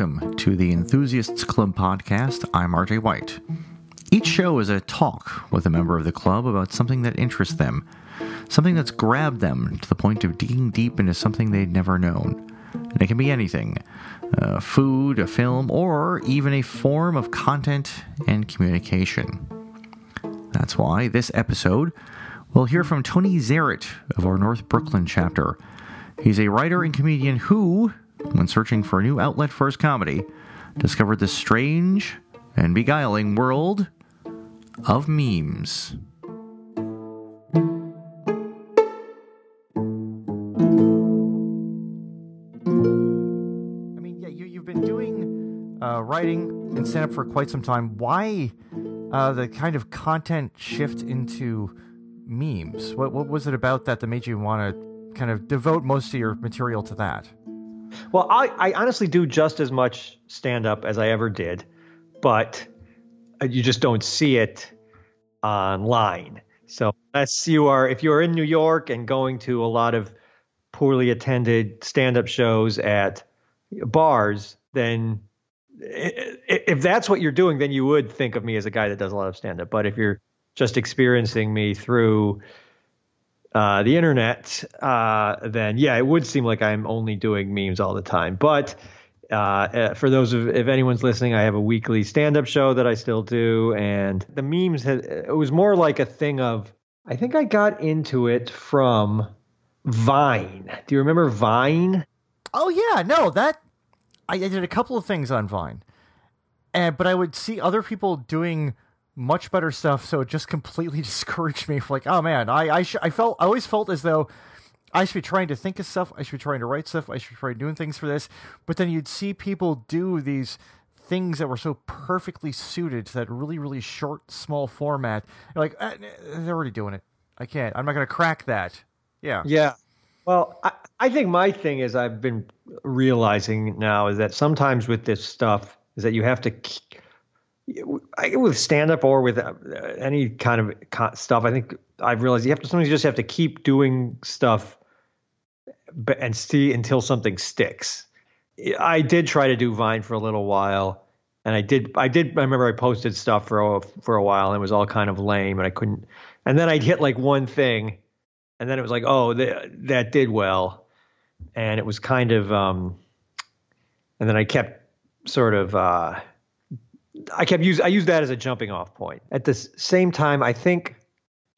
welcome to the Enthusiasts Club podcast. I'm RJ White. Each show is a talk with a member of the club about something that interests them, something that's grabbed them to the point of digging deep into something they'd never known. And it can be anything uh, food, a film, or even a form of content and communication. That's why this episode we'll hear from Tony Zaret of our North Brooklyn chapter. He's a writer and comedian who, when searching for a new outlet for his comedy, discovered the strange and beguiling world of memes. I mean, yeah, you, you've been doing uh, writing and stand up for quite some time. Why uh, the kind of content shift into memes? What, what was it about that that made you want to kind of devote most of your material to that? Well, I, I honestly do just as much stand up as I ever did, but uh, you just don't see it online. So unless you are, if you're in New York and going to a lot of poorly attended stand up shows at bars, then if that's what you're doing, then you would think of me as a guy that does a lot of stand up. But if you're just experiencing me through uh, the internet, uh, then yeah, it would seem like I'm only doing memes all the time. But uh, uh for those of if anyone's listening, I have a weekly stand-up show that I still do, and the memes had, it was more like a thing of I think I got into it from Vine. Do you remember Vine? Oh yeah, no that I, I did a couple of things on Vine, and but I would see other people doing much better stuff. So it just completely discouraged me. Like, oh man, I I, sh- I felt I always felt as though I should be trying to think of stuff. I should be trying to write stuff. I should be trying doing things for this. But then you'd see people do these things that were so perfectly suited to that really really short small format. You're like eh, they're already doing it. I can't. I'm not going to crack that. Yeah. Yeah. Well, I, I think my thing is I've been realizing now is that sometimes with this stuff is that you have to with stand up or with uh, any kind of stuff, I think I've realized you have to sometimes you just have to keep doing stuff and see until something sticks. I did try to do Vine for a little while, and I did. I did. I remember I posted stuff for a, for a while, and it was all kind of lame, and I couldn't. And then I'd hit like one thing, and then it was like, oh, th- that did well, and it was kind of. um And then I kept sort of. uh I kept use I used that as a jumping off point. At the same time, I think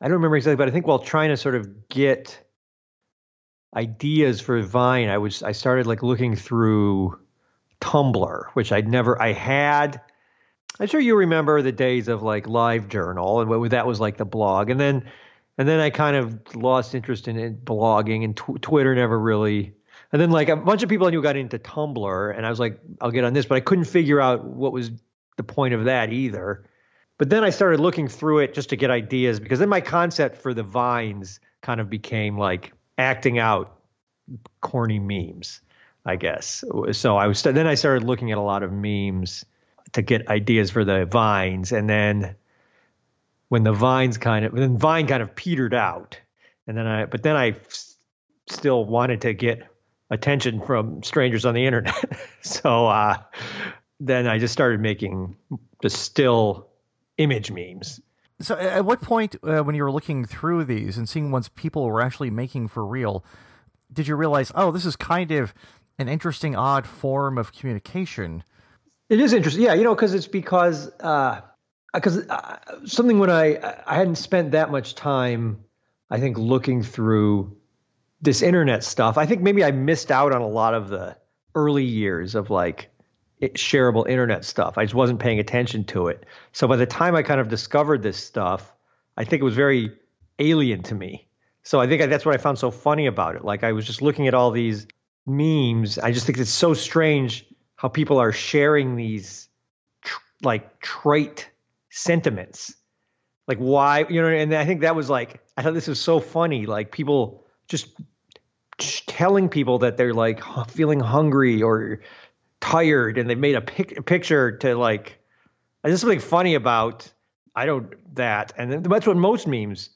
I don't remember exactly, but I think while trying to sort of get ideas for Vine, I was I started like looking through Tumblr, which I'd never I had. I'm sure you remember the days of like Live Journal and what that was like the blog, and then and then I kind of lost interest in blogging and tw- Twitter never really. And then like a bunch of people I knew got into Tumblr, and I was like, I'll get on this, but I couldn't figure out what was the point of that either. But then I started looking through it just to get ideas because then my concept for the vines kind of became like acting out corny memes, I guess. So I was then I started looking at a lot of memes to get ideas for the vines, and then when the vines kind of then Vine kind of petered out, and then I but then I still wanted to get attention from strangers on the internet, so uh, then I just started making the still image memes. So, at what point, uh, when you were looking through these and seeing ones people were actually making for real, did you realize, oh, this is kind of an interesting, odd form of communication? It is interesting, yeah. You know, because it's because because uh, uh, something when I I hadn't spent that much time, I think looking through this internet stuff. I think maybe I missed out on a lot of the early years of like shareable internet stuff. I just wasn't paying attention to it. So by the time I kind of discovered this stuff, I think it was very alien to me. So I think that's what I found so funny about it. Like I was just looking at all these memes. I just think it's so strange how people are sharing these tr- like trite sentiments. Like why, you know, and I think that was like I thought this was so funny. Like people just telling people that they're like feeling hungry or tired and they made a, pic- picture to like there's something funny about I don't that and that's what most memes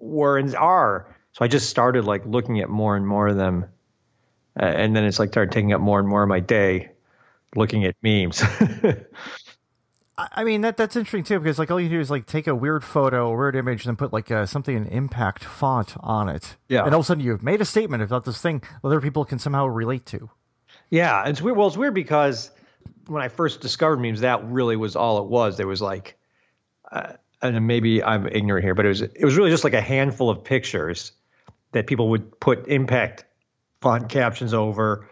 were and are. So I just started like looking at more and more of them, uh, and then it's like started taking up more and more of my day. looking at memes. I mean that that's interesting too because like all you do is like take a weird photo, a weird image, and then put like uh, something in impact font on it. Yeah, and all of a sudden you've made a statement about this thing other people can somehow relate to. Yeah, it's weird. Well, it's weird because when I first discovered memes, that really was all it was. There was like, uh, and maybe I'm ignorant here, but it was it was really just like a handful of pictures that people would put impact font captions over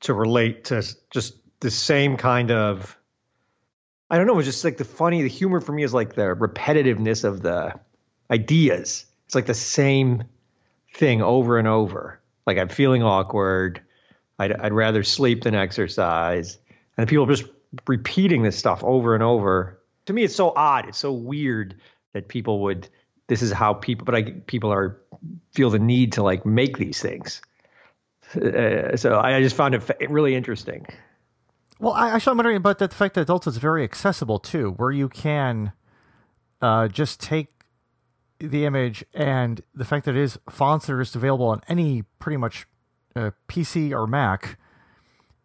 to relate to just the same kind of I don't know, it's just like the funny, the humor for me is like the repetitiveness of the ideas. It's like the same thing over and over. Like I'm feeling awkward. I'd, I'd rather sleep than exercise. And people are just repeating this stuff over and over. To me, it's so odd. It's so weird that people would. This is how people, but I people are feel the need to like make these things. Uh, so I just found it really interesting. Well, I, actually, I'm wondering about the fact that Delta is very accessible too, where you can uh, just take the image and the fact that it is fonts that are just available on any pretty much uh, PC or Mac.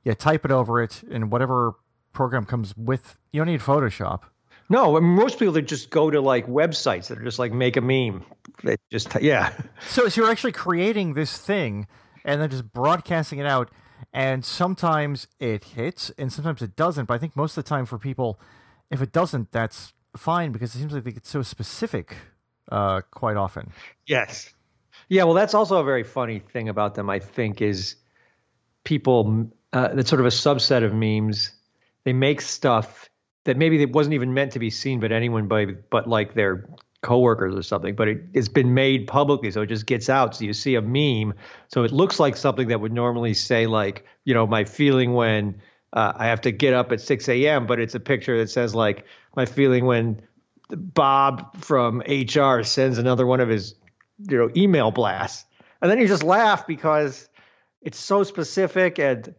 You type it over it in whatever program comes with. You don't need Photoshop. No, I mean, most people that just go to like websites that are just like make a meme. They just yeah. So, so you're actually creating this thing and then just broadcasting it out and sometimes it hits and sometimes it doesn't but i think most of the time for people if it doesn't that's fine because it seems like it's so specific uh, quite often yes yeah well that's also a very funny thing about them i think is people uh, that's sort of a subset of memes they make stuff that maybe it wasn't even meant to be seen but anyone by but like their coworkers or something, but it, has been made publicly, so it just gets out. So you see a meme, so it looks like something that would normally say like, you know, my feeling when uh, I have to get up at 6 a.m., but it's a picture that says like my feeling when Bob from HR sends another one of his, you know, email blasts, and then you just laugh because it's so specific and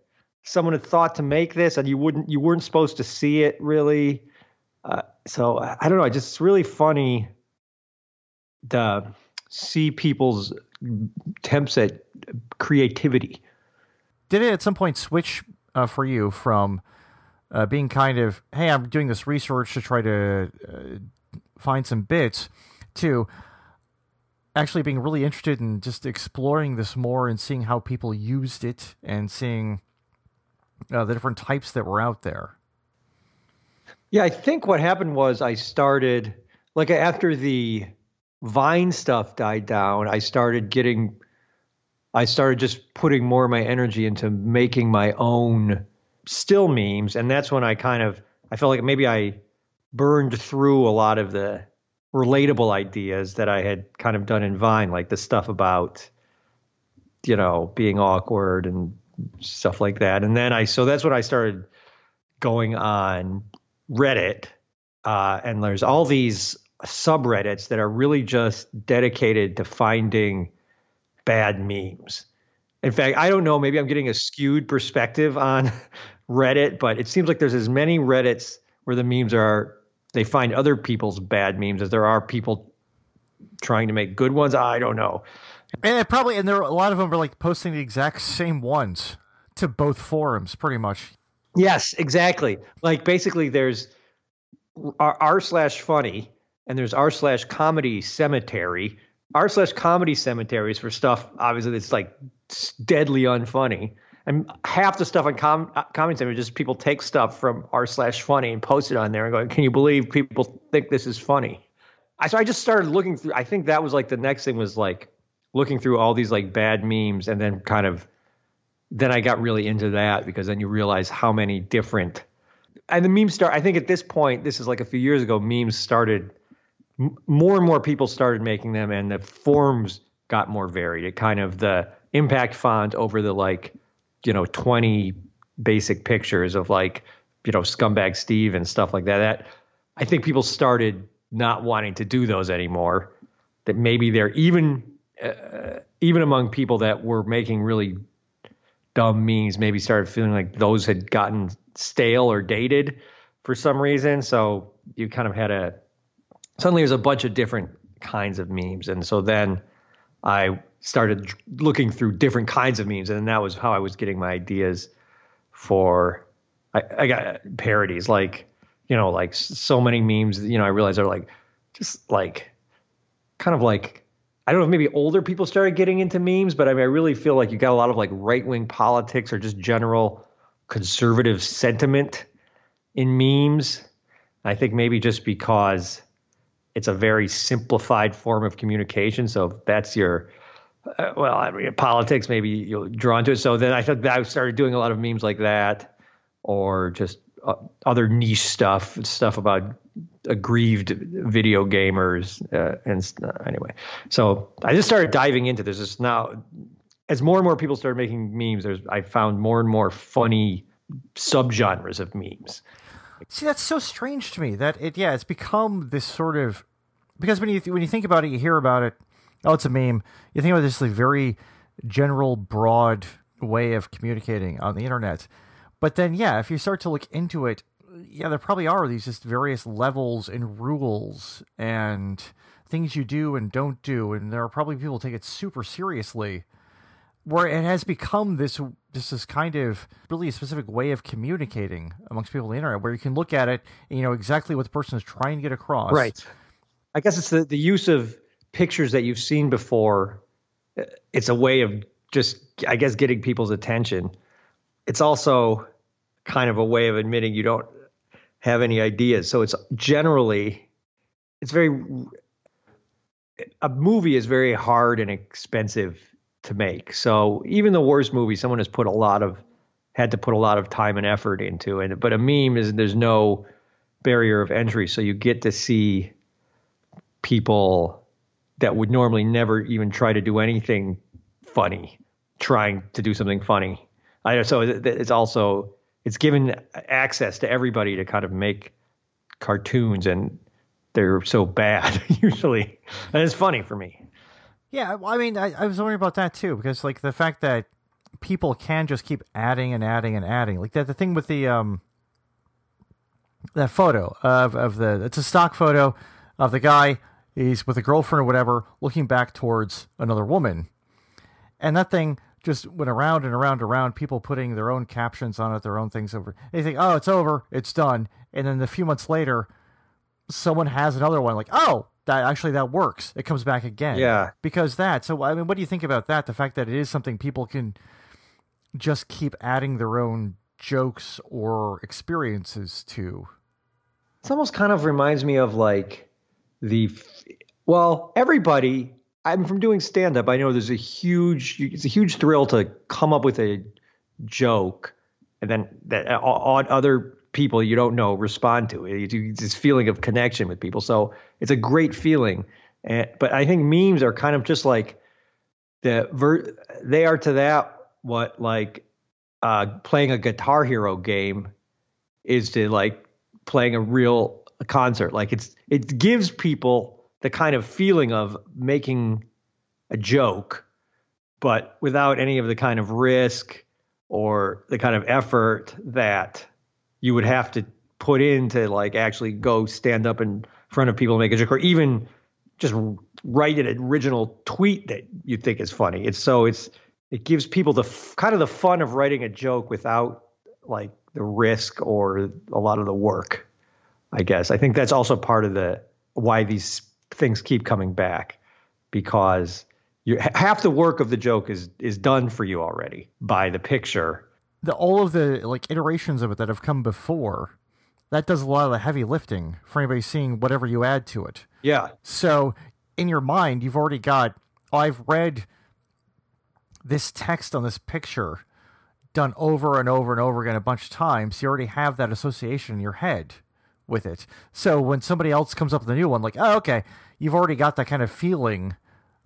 someone had thought to make this and you wouldn't you weren't supposed to see it really uh, so I don't know. I just really funny to see people's attempts at creativity. Did it at some point switch uh, for you from uh, being kind of, hey, I'm doing this research to try to uh, find some bits, to actually being really interested in just exploring this more and seeing how people used it and seeing uh, the different types that were out there? Yeah, I think what happened was I started like after the Vine stuff died down, I started getting, I started just putting more of my energy into making my own still memes. And that's when I kind of, I felt like maybe I burned through a lot of the relatable ideas that I had kind of done in Vine, like the stuff about, you know, being awkward and stuff like that. And then I, so that's when I started going on Reddit. Uh, and there's all these subreddits that are really just dedicated to finding bad memes. In fact, I don't know, maybe I'm getting a skewed perspective on Reddit, but it seems like there's as many Reddits where the memes are they find other people's bad memes as there are people trying to make good ones. I don't know. And probably and there are a lot of them are like posting the exact same ones to both forums pretty much. Yes, exactly. Like basically there's r slash funny and there's r slash comedy cemetery. R slash comedy cemeteries for stuff obviously that's like deadly unfunny. And half the stuff on com- uh, comedy cemetery just people take stuff from r slash funny and post it on there and go, can you believe people think this is funny? I so I just started looking through. I think that was like the next thing was like looking through all these like bad memes and then kind of then I got really into that because then you realize how many different and the memes start. I think at this point, this is like a few years ago, memes started more and more people started making them, and the forms got more varied. It kind of the impact font over the like, you know, twenty basic pictures of like, you know, scumbag Steve and stuff like that. That I think people started not wanting to do those anymore. That maybe they're even uh, even among people that were making really dumb memes, maybe started feeling like those had gotten stale or dated for some reason. So you kind of had a suddenly there's a bunch of different kinds of memes. And so then I started looking through different kinds of memes. And that was how I was getting my ideas for I, I got parodies like you know like so many memes. You know, I realize are like just like kind of like I don't know, maybe older people started getting into memes, but I mean, I really feel like you got a lot of like right wing politics or just general conservative sentiment in memes. I think maybe just because it's a very simplified form of communication. So if that's your, uh, well, I mean, politics, maybe you're drawn to it. So then I thought I started doing a lot of memes like that or just uh, other niche stuff, stuff about aggrieved video gamers. Uh, and uh, anyway, so I just started diving into this. Just now, as more and more people started making memes, there's I found more and more funny subgenres of memes. See, that's so strange to me that it, yeah, it's become this sort of because when you when you think about it, you hear about it. Oh, it's a meme. You think about this like very general, broad way of communicating on the internet. But then, yeah, if you start to look into it, yeah, there probably are these just various levels and rules and things you do and don't do, and there are probably people take it super seriously where it has become this this this kind of really a specific way of communicating amongst people on the internet where you can look at it and you know exactly what the person is trying to get across. Right. I guess it's the, the use of pictures that you've seen before. It's a way of just I guess getting people's attention. It's also kind of a way of admitting you don't have any ideas. So it's generally it's very a movie is very hard and expensive to make. So even the worst movie, someone has put a lot of had to put a lot of time and effort into it. But a meme is there's no barrier of entry, so you get to see people that would normally never even try to do anything funny, trying to do something funny. I so it's also it's given access to everybody to kind of make cartoons and they're so bad usually. And it's funny for me. Yeah, I mean, I, I was wondering about that too because like the fact that people can just keep adding and adding and adding, like that the thing with the um that photo of of the it's a stock photo of the guy he's with a girlfriend or whatever looking back towards another woman, and that thing just went around and around and around. People putting their own captions on it, their own things over. They think, oh, it's over, it's done, and then a few months later, someone has another one like, oh, that actually that works. It comes back again. Yeah. Because that. So I mean, what do you think about that? The fact that it is something people can just keep adding their own jokes or experiences to. It's almost kind of reminds me of like the well, everybody I'm from doing stand up. I know there's a huge it's a huge thrill to come up with a joke and then that on other people you don't know respond to it. It's this feeling of connection with people. So it's a great feeling. And, but I think memes are kind of just like the ver- they are to that what like uh, playing a Guitar Hero game is to like playing a real concert. Like it's it gives people the kind of feeling of making a joke, but without any of the kind of risk or the kind of effort that you would have to put in to like actually go stand up in front of people and make a joke, or even just write an original tweet that you think is funny. It's so it's it gives people the f- kind of the fun of writing a joke without like the risk or a lot of the work. I guess I think that's also part of the why these things keep coming back because you half the work of the joke is is done for you already by the picture the all of the like iterations of it that have come before that does a lot of the heavy lifting for anybody seeing whatever you add to it. Yeah. So in your mind, you've already got. Oh, I've read this text on this picture done over and over and over again a bunch of times. You already have that association in your head with it. So when somebody else comes up with a new one, like, oh, okay, you've already got that kind of feeling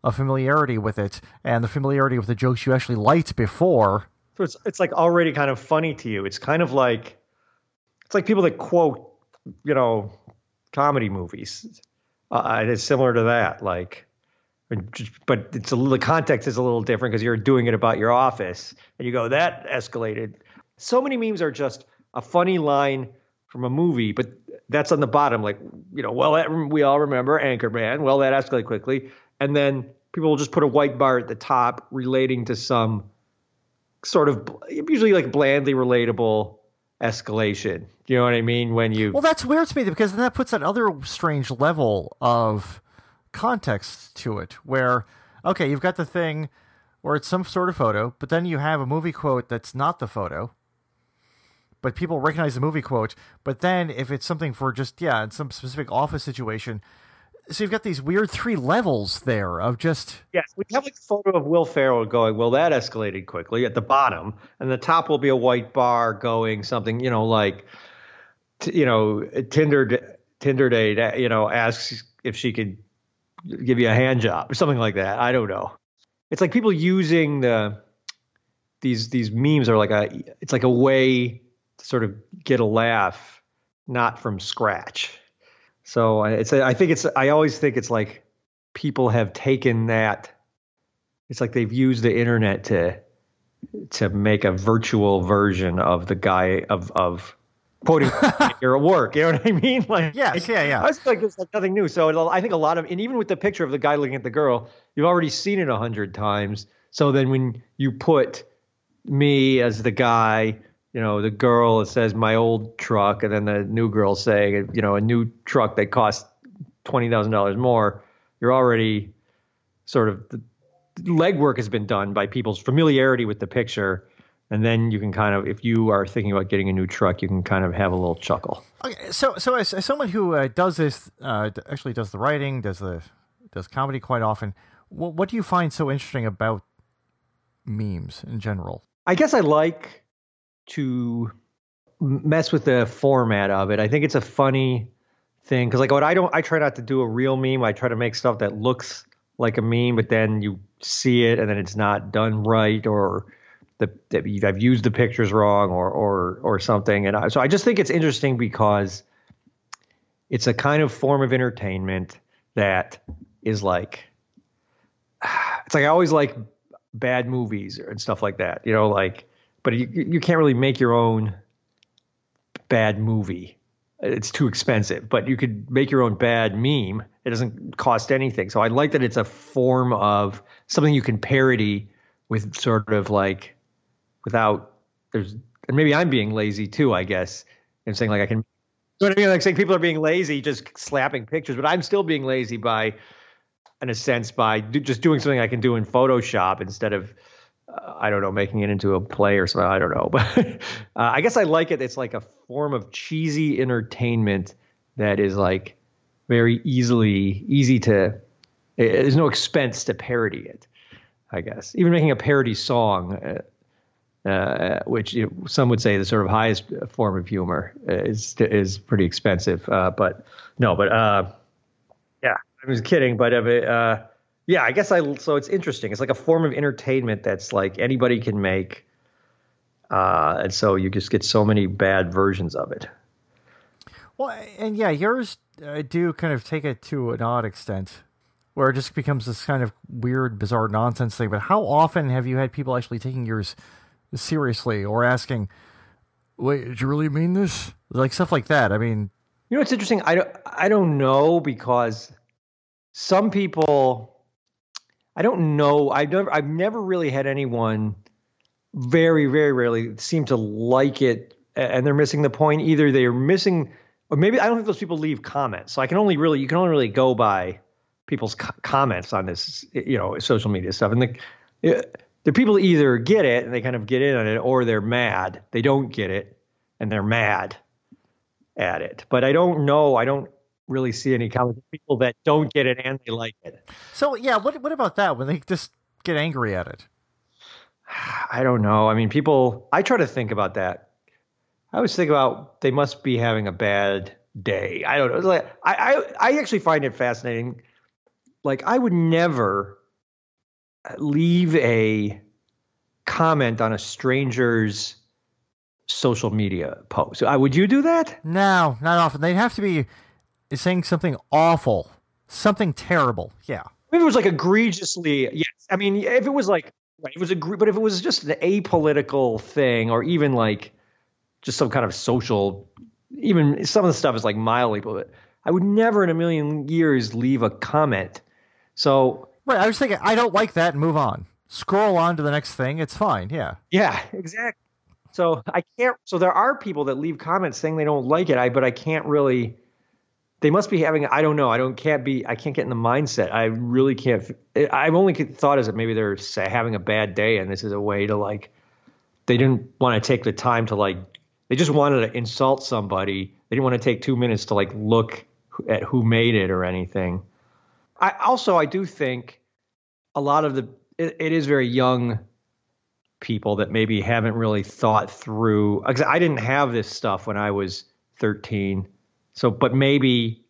of familiarity with it and the familiarity with the jokes you actually liked before so it's it's like already kind of funny to you. It's kind of like it's like people that quote, you know, comedy movies. Uh, it's similar to that. Like, but it's a the context is a little different because you're doing it about your office, and you go that escalated. So many memes are just a funny line from a movie, but that's on the bottom. Like, you know, well, that, we all remember Anchorman. Well, that escalated quickly, and then people will just put a white bar at the top relating to some sort of usually like blandly relatable escalation. Do you know what I mean? When you well, that's weird to me because then that puts another strange level of context to it. Where okay, you've got the thing or it's some sort of photo, but then you have a movie quote that's not the photo. But people recognize the movie quote. But then if it's something for just yeah, in some specific office situation, so you've got these weird three levels there of just yes we have like a photo of will ferrell going well that escalated quickly at the bottom and the top will be a white bar going something you know like t- you know tinder tinder date uh, you know asks if she could give you a hand job or something like that i don't know it's like people using the these these memes are like a it's like a way sort of get a laugh not from scratch so it's I think it's I always think it's like people have taken that. It's like they've used the internet to to make a virtual version of the guy of of quoting your work. You know what I mean? Like yes, yeah, yeah. I was like, it's like nothing new. So I think a lot of, and even with the picture of the guy looking at the girl, you've already seen it a hundred times. So then when you put me as the guy you know, the girl says my old truck, and then the new girl saying, you know, a new truck that costs twenty thousand dollars more. You're already sort of the legwork has been done by people's familiarity with the picture, and then you can kind of, if you are thinking about getting a new truck, you can kind of have a little chuckle. Okay, so so as, as someone who uh, does this, uh, actually does the writing, does the does comedy quite often. What, what do you find so interesting about memes in general? I guess I like to mess with the format of it. I think it's a funny thing because like what I don't I try not to do a real meme. I try to make stuff that looks like a meme, but then you see it and then it's not done right or the, the I've used the pictures wrong or or or something. And I, so I just think it's interesting because it's a kind of form of entertainment that is like it's like I always like bad movies and stuff like that. You know, like but you you can't really make your own bad movie. It's too expensive, but you could make your own bad meme. It doesn't cost anything. So I like that it's a form of something you can parody with sort of like without there's and maybe I'm being lazy too, I guess, and saying like I can. You know what I mean? Like saying people are being lazy, just slapping pictures, but I'm still being lazy by, in a sense, by do, just doing something I can do in Photoshop instead of I don't know, making it into a play or something. I don't know, but uh, I guess I like it. It's like a form of cheesy entertainment that is like very easily easy to. It, there's no expense to parody it. I guess even making a parody song, uh, uh, which you know, some would say the sort of highest form of humor, is is pretty expensive. Uh, but no, but uh, yeah, I was kidding. But yeah, I guess I. So it's interesting. It's like a form of entertainment that's like anybody can make, uh, and so you just get so many bad versions of it. Well, and yeah, yours uh, do kind of take it to an odd extent, where it just becomes this kind of weird, bizarre nonsense thing. But how often have you had people actually taking yours seriously or asking, "Wait, did you really mean this?" Like stuff like that. I mean, you know, it's interesting. I don't. I don't know because some people I don't know. I've never I've never really had anyone very very rarely seem to like it and they're missing the point. Either they're missing or maybe I don't think those people leave comments. So I can only really you can only really go by people's co- comments on this you know social media stuff and the the people either get it and they kind of get in on it or they're mad. They don't get it and they're mad at it. But I don't know. I don't really see any comments people that don't get it and they like it. So yeah, what what about that when they just get angry at it? I don't know. I mean, people. I try to think about that. I always think about they must be having a bad day. I don't know. Like, I, I I actually find it fascinating. Like I would never leave a comment on a stranger's social media post. I uh, would you do that? No, not often. They'd have to be is saying something awful, something terrible. Yeah. If it was like egregiously, yes. I mean, if it was like, right, it was a, but if it was just an apolitical thing, or even like just some kind of social, even some of the stuff is like mildly, but I would never in a million years leave a comment. So, right, I was thinking, I don't like that, and move on. Scroll on to the next thing. It's fine. Yeah. Yeah, exactly. So I can't. So there are people that leave comments saying they don't like it. I but I can't really. They must be having. I don't know. I don't can't be. I can't get in the mindset. I really can't. I've only thought is that maybe they're having a bad day, and this is a way to like. They didn't want to take the time to like. They just wanted to insult somebody. They didn't want to take two minutes to like look at who made it or anything. I also I do think a lot of the it, it is very young people that maybe haven't really thought through. I didn't have this stuff when I was 13. So, but maybe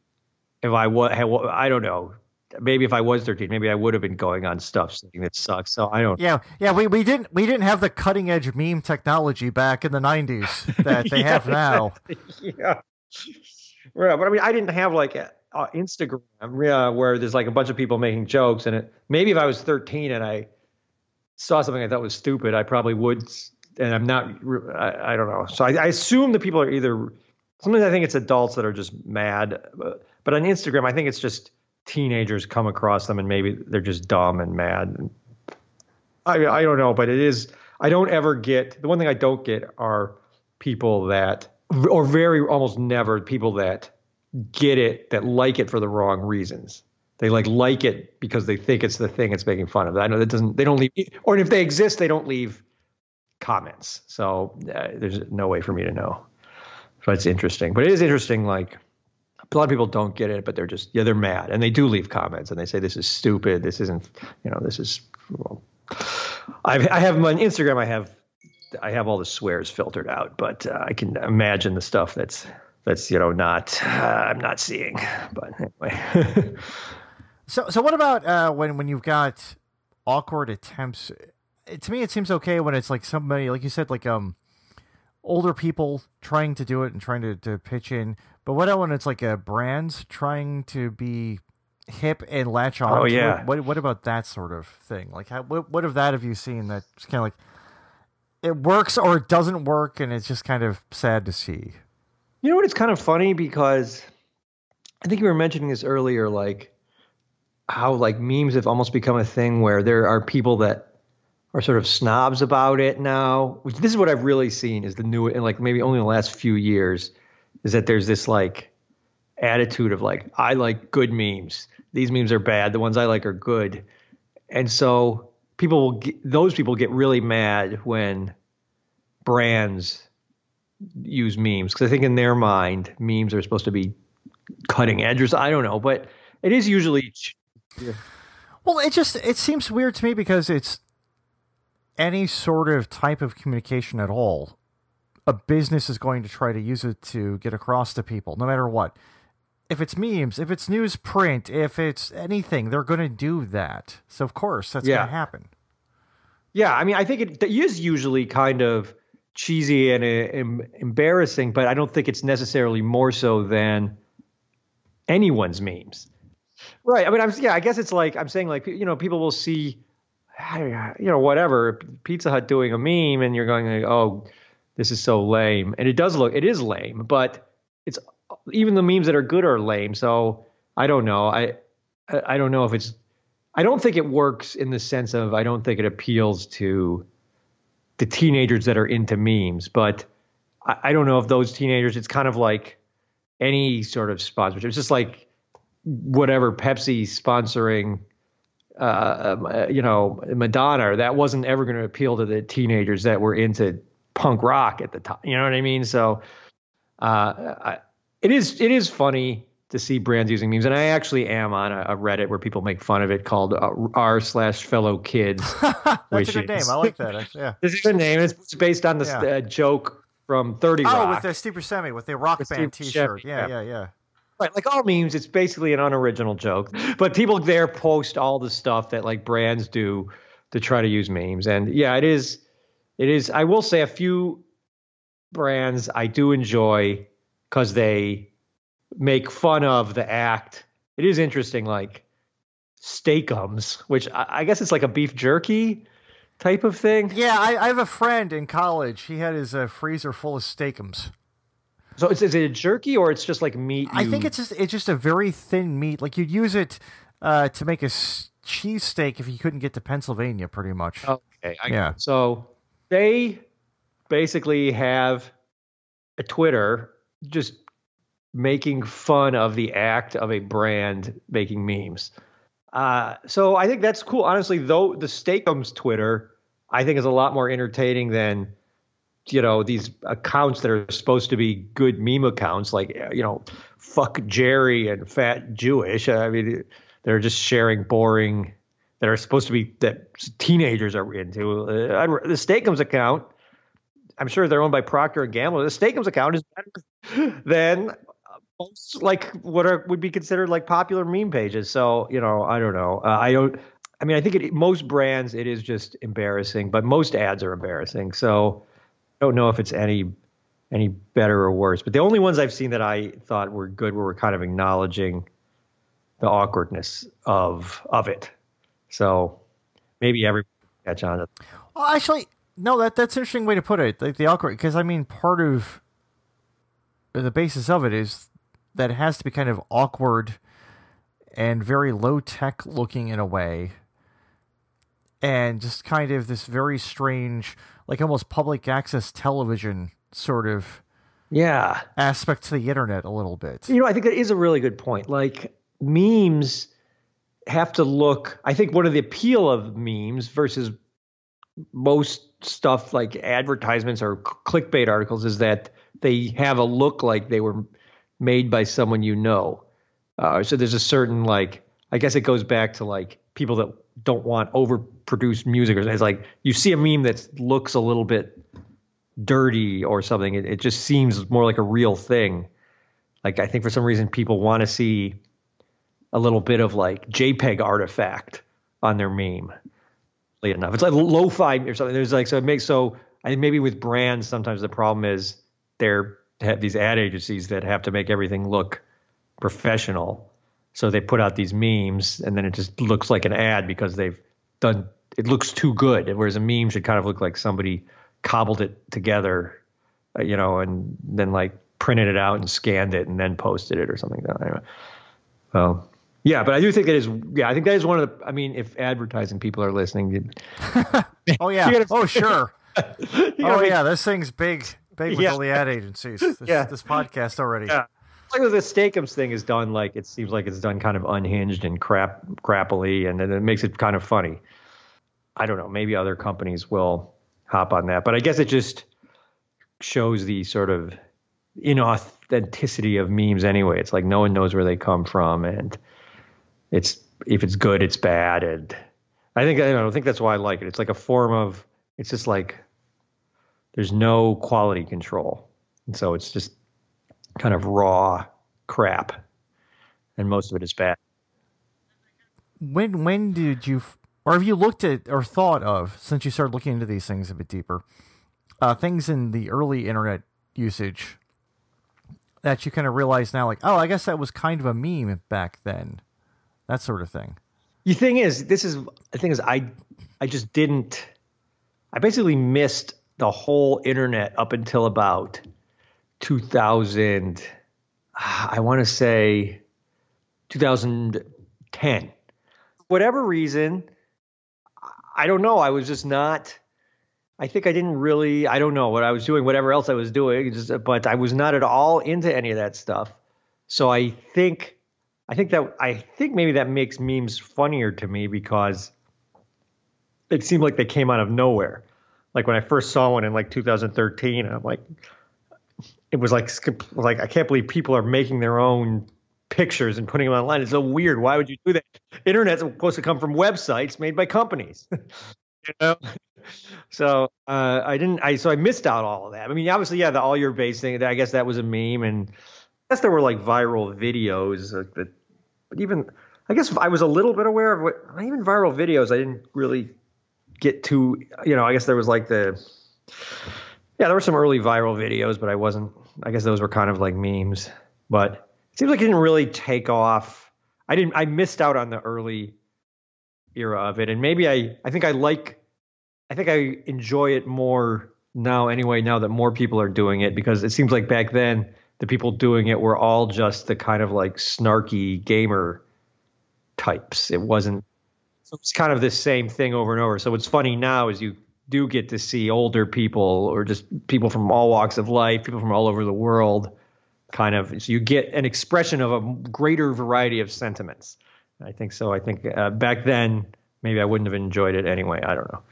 if I was, I don't know. Maybe if I was 13, maybe I would have been going on stuff saying that sucks. So I don't. Yeah, yeah. We, we didn't we didn't have the cutting edge meme technology back in the 90s that they yeah, have now. Yeah. Yeah, but I mean, I didn't have like uh, Instagram, yeah, where there's like a bunch of people making jokes, and it maybe if I was 13 and I saw something I thought was stupid, I probably would. And I'm not. I, I don't know. So I, I, assume the people are either. Sometimes I think it's adults that are just mad, but, on Instagram, I think it's just teenagers come across them and maybe they're just dumb and mad. I I don't know, but it is. I don't ever get the one thing I don't get are people that or very almost never people that get it that like it for the wrong reasons. They like like it because they think it's the thing it's making fun of. I know that doesn't. They don't leave, or if they exist, they don't leave comments. So uh, there's no way for me to know. So it's interesting, but it is interesting. Like a lot of people don't get it, but they're just yeah, they're mad, and they do leave comments, and they say this is stupid. This isn't, you know, this is. Well, I've, I have on Instagram. I have I have all the swears filtered out, but uh, I can imagine the stuff that's that's you know not uh, I'm not seeing. But anyway. so so what about uh, when when you've got awkward attempts? To me, it seems okay when it's like somebody like you said, like um older people trying to do it and trying to, to pitch in. But what I want it's like a brands trying to be hip and latch oh, on? Oh yeah. What what about that sort of thing? Like how, what what of that have you seen that's kind of like it works or it doesn't work, and it's just kind of sad to see. You know what? It's kind of funny because I think you were mentioning this earlier, like how like memes have almost become a thing where there are people that are sort of snobs about it now. Which this is what I've really seen is the new and like maybe only the last few years is that there's this like attitude of like I like good memes. These memes are bad. The ones I like are good. And so people will get, those people get really mad when brands use memes because I think in their mind memes are supposed to be cutting edges. I don't know, but it is usually. Yeah. Well, it just it seems weird to me because it's any sort of type of communication at all. A business is going to try to use it to get across to people, no matter what if it's memes, if it's newsprint, if it's anything, they're going to do that. So of course that's yeah. going to happen. Yeah, I mean, I think it is usually kind of cheesy and uh, embarrassing, but I don't think it's necessarily more so than anyone's memes. Right. I mean, I'm yeah. I guess it's like I'm saying, like you know, people will see, Uh, you know, whatever Pizza Hut doing a meme, and you're going, oh, this is so lame, and it does look, it is lame, but it's even the memes that are good are lame. So I don't know. I I don't know if it's. I don't think it works in the sense of I don't think it appeals to the teenagers that are into memes. But I, I don't know if those teenagers. It's kind of like any sort of sponsorship. It's just like whatever Pepsi sponsoring. Uh, um, you know, Madonna, that wasn't ever going to appeal to the teenagers that were into punk rock at the time. You know what I mean? So, uh, I, it is it is funny to see brands using memes, and I actually am on a, a Reddit where people make fun of it called uh, r slash fellow kids. That's a good name. I like that. Yeah, this is a name. It's based on the yeah. uh, joke from Thirty Rock. Oh, with the Steve Buscemi with the rock band T-shirt. Yeah, yeah, yeah. Right, like all memes, it's basically an unoriginal joke, but people there post all the stuff that like brands do to try to use memes, and yeah, it is, it is. I will say a few brands I do enjoy because they make fun of the act. It is interesting, like Steak-umms, which I, I guess it's like a beef jerky type of thing. Yeah, I, I have a friend in college. He had his uh, freezer full of Steak-umms. So is, is it jerky or it's just like meat? You... I think it's just it's just a very thin meat. Like you'd use it uh, to make a cheese steak if you couldn't get to Pennsylvania, pretty much. Okay, I, yeah. So they basically have a Twitter just making fun of the act of a brand making memes. Uh, so I think that's cool. Honestly, though, the Steak-umms Twitter I think is a lot more entertaining than you know these accounts that are supposed to be good meme accounts, like you know, fuck Jerry and fat Jewish. I mean, they're just sharing boring that are supposed to be that teenagers are into. Uh, the Steak-umms account, I'm sure they're owned by Procter and Gamble. The Steak-umms account is better than most like what are would be considered like popular meme pages. So you know, I don't know. Uh, I don't. I mean, I think it, most brands it is just embarrassing, but most ads are embarrassing. So don't know if it's any any better or worse. But the only ones I've seen that I thought were good were kind of acknowledging the awkwardness of of it. So maybe every catch on it. Well, actually, no. That that's an interesting way to put it. Like the awkward, because I mean, part of the basis of it is that it has to be kind of awkward and very low tech looking in a way and just kind of this very strange like almost public access television sort of yeah. aspect to the internet a little bit. You know i think that is a really good point. Like memes have to look i think one of the appeal of memes versus most stuff like advertisements or clickbait articles is that they have a look like they were made by someone you know. Uh, so there's a certain like I guess it goes back to like people that don't want overproduced music. It's like you see a meme that looks a little bit dirty or something. It, it just seems more like a real thing. Like I think for some reason people want to see a little bit of like JPEG artifact on their meme. Late enough, it's like lo-fi or something. There's like so it makes so I maybe with brands sometimes the problem is they're have these ad agencies that have to make everything look professional. So they put out these memes and then it just looks like an ad because they've done it looks too good. Whereas a meme should kind of look like somebody cobbled it together, uh, you know, and then like printed it out and scanned it and then posted it or something like that. Well, yeah, but I do think that is. Yeah, I think that is one of the. I mean, if advertising people are listening, oh yeah, gotta, oh sure, oh yeah, this thing's big big with yeah. all the ad agencies. This, yeah. this podcast already. Yeah. Like the Steak-umms thing is done like it seems like it's done kind of unhinged and crap crappily, and, and it makes it kind of funny. I don't know. Maybe other companies will hop on that, but I guess it just shows the sort of inauthenticity of memes anyway. It's like no one knows where they come from, and it's if it's good, it's bad, and I think I don't think that's why I like it. It's like a form of it's just like there's no quality control. And so it's just kind of raw crap. And most of it is bad. When when did you or have you looked at or thought of since you started looking into these things a bit deeper, uh, things in the early internet usage that you kind of realize now, like, oh, I guess that was kind of a meme back then, that sort of thing. The thing is, this is the thing is, I I just didn't. I basically missed the whole internet up until about 2000 i want to say 2010 whatever reason i don't know i was just not i think i didn't really i don't know what i was doing whatever else i was doing just, but i was not at all into any of that stuff. So i think i think that i think maybe that makes memes funnier to me because it seemed like they came out of nowhere. Like when I first saw one in like 2013, I'm like, it was like like I can't believe people are making their own pictures and putting them online. It's so weird. Why would you do that? Internet's supposed to come from websites made by companies. you know. So uh, I didn't. I so I missed out all of that. I mean, obviously, yeah, the all your base thing. I guess that was a meme, and I guess there were like viral videos. That, but even I guess I was a little bit aware of what even viral videos. I didn't really get to. you know, I guess there was like the, yeah, there were some early viral videos, but I wasn't, I guess those were kind of like memes. But it seems like it didn't really take off. I didn't, I missed out on the early era of it. And maybe I, I think I like, I think I enjoy it more now anyway, now that more people are doing it, because it seems like back then the people doing it were all just the kind of like snarky gamer types. It wasn't it's kind of the same thing over and over. So what's funny now is you do get to see older people or just people from all walks of life, people from all over the world, kind of. So you get an expression of a greater variety of sentiments. I think so. I think uh, back then maybe I wouldn't have enjoyed it anyway. I don't know.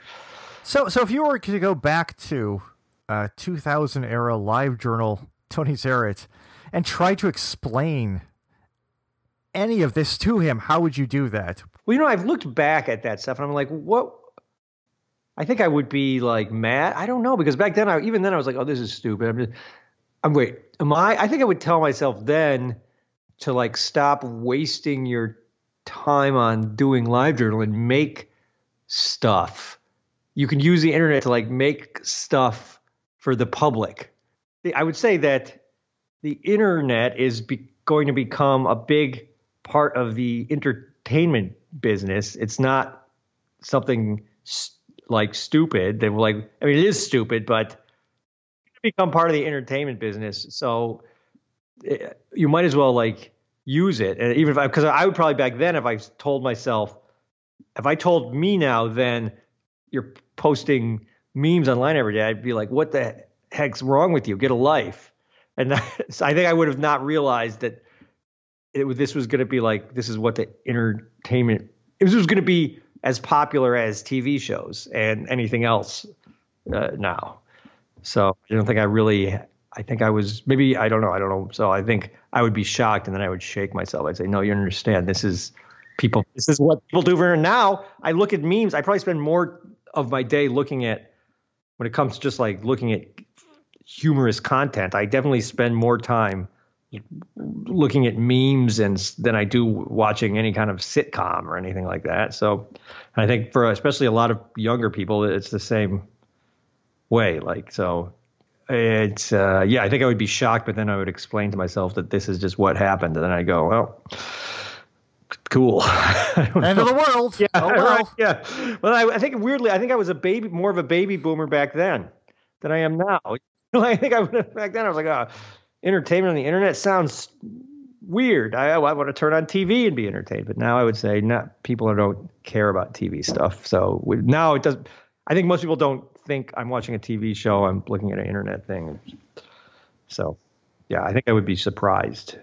So, so if you were to go back to uh, 2000 era live journal Tony Zaret and try to explain any of this to him, how would you do that? Well, you know, I've looked back at that stuff and I'm like, what? I think I would be like mad. I don't know because back then, I even then I was like, oh, this is stupid. I'm just, I'm wait, am I? I think I would tell myself then to like stop wasting your time on doing live journal and make stuff. You can use the internet to like make stuff for the public. I would say that the internet is be- going to become a big part of the entertainment business. It's not something st- like stupid. They were like, I mean, it is stupid, but become part of the entertainment business. So it, eh, you might as well like use it. And even if I, because I would probably back then, if I told myself, if I told me now, then you're posting memes online every day, I'd be like, what the heck's wrong with you? Get a life. And that, so I think I would have not realized that it, this was going to be like, this is what the entertainment, it was, was going to be as popular as TV shows and anything else uh, now. So I don't think I really I think I was maybe I don't know I don't know. So I think I would be shocked and then I would shake myself. I'd say, no, you understand. This is people. This is what people do now. I look at memes. I probably spend more of my day looking at when it comes to just like looking at humorous content. I definitely spend more time looking at memes and than I do watching any kind of sitcom or anything like that. So I think for especially a lot of younger people, it's the same way. Like so, it's uh, yeah, I think I would be shocked, but then I would explain to myself that this is just what happened, and then I go, well, cool. End of the world. Yeah, oh, well. right. Yeah. Well, I, I, think weirdly, I think I was a baby, more of a baby boomer back then than I am now. I think I would have back then I was like, oh, entertainment on the internet sounds weird. I, I want to turn on TV and be entertained, but now I would say not people don't care about TV stuff. So now it does. I think most people don't think I'm watching a TV show. I'm looking at an internet thing. So, yeah, I think I would be surprised.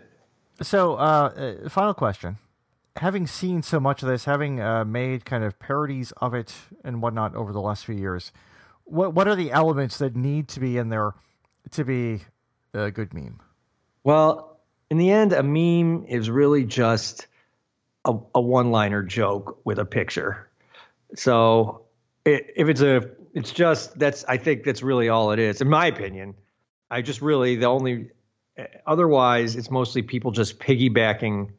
So, uh, uh, final question. Having seen so much of this, having uh, made kind of parodies of it and whatnot over the last few years, what what are the elements that need to be in there to be a good meme? Well, in the end, a meme is really just a, a one-liner joke with a picture. So, it, if it's a it's just that's I think that's really all it is, in my opinion. I just really the only eh, otherwise it's mostly people just piggybacking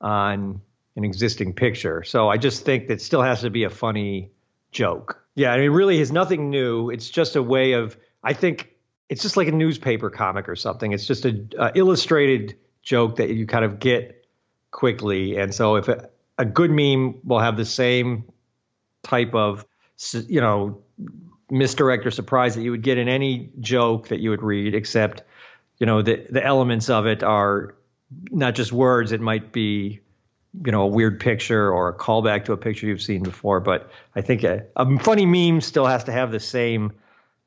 on an existing picture. So I just think that still has to be a funny joke. Yeah, I mean, really is nothing new. It's just a way of I think it's just like a newspaper comic or something. It's just a, illustrated joke that you kind of get quickly. And so if a, a good meme will have the same type of you know misdirect or surprise that you would get in any joke that you would read, except you know the the elements of it are not just words. It might be you know a weird picture or a callback to a picture you've seen before. But I think a, a funny meme still has to have the same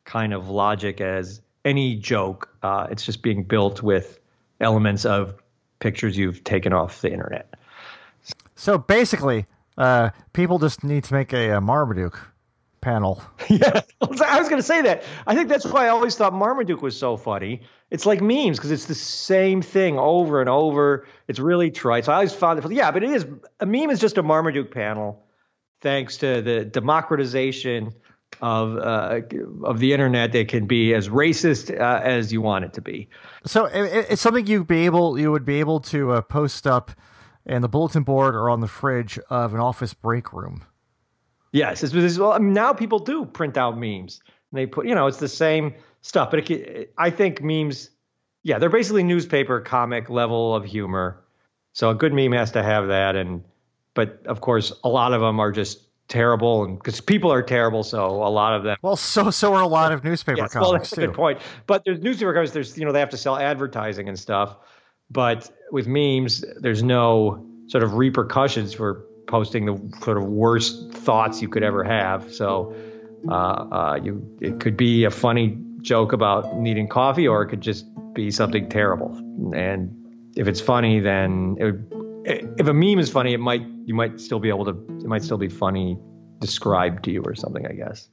kind of logic as any joke. Uh, it's just being built with elements of pictures you've taken off the internet. So basically, uh, people just need to make a, a Marmaduke panel. yeah, I was going to say that. I think that's why I always thought Marmaduke was so funny. It's like memes because it's the same thing over and over. It's really trite. So I always found it. Yeah, but it is a meme is just a Marmaduke panel, thanks to the democratization of uh, of the internet. That can be as racist uh, as you want it to be. So it, it's something you'd be able you would be able to uh, post up in the bulletin board or on the fridge of an office break room. Yes, it's, it's, well, I mean, now people do print out memes. And they put, you know, it's the same stuff. But it, I think memes, yeah, they're basically newspaper comic level of humor. So a good meme has to have that. And but of course, a lot of them are just terrible, and because people are terrible, so a lot of them. Well, so so are a lot of newspaper yes, comics well, that's too. a good point. But there's newspaper comics. There's you know they have to sell advertising and stuff. But with memes, there's no sort of repercussions for posting the sort of worst thoughts you could ever have. So Uh, uh, you, it could be a funny joke about needing coffee, or it could just be something terrible. And if it's funny, then it if a meme is funny, it might you might still be able to it might still be funny described to you or something. I guess.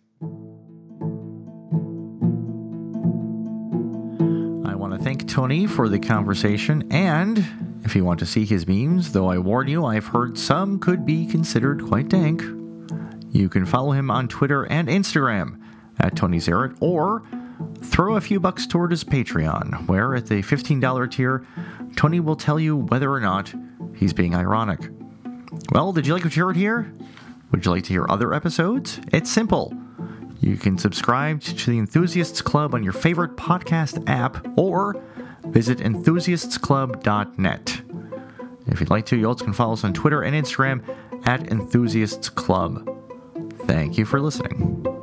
I want to thank Tony for the conversation, and if you want to see his memes, though I warn you, I've heard some could be considered quite dank. You can follow him on Twitter and Instagram at Tony Zaret, or throw a few bucks toward his Patreon, where at the $15 tier, Tony will tell you whether or not he's being ironic. Well, did you like what you heard here? Would you like to hear other episodes? It's simple. You can subscribe to the Enthusiasts Club on your favorite podcast app or visit enthusiastsclub.net. If you'd like to, you also can follow us on Twitter and Instagram at Enthusiasts Club. Thank you for listening.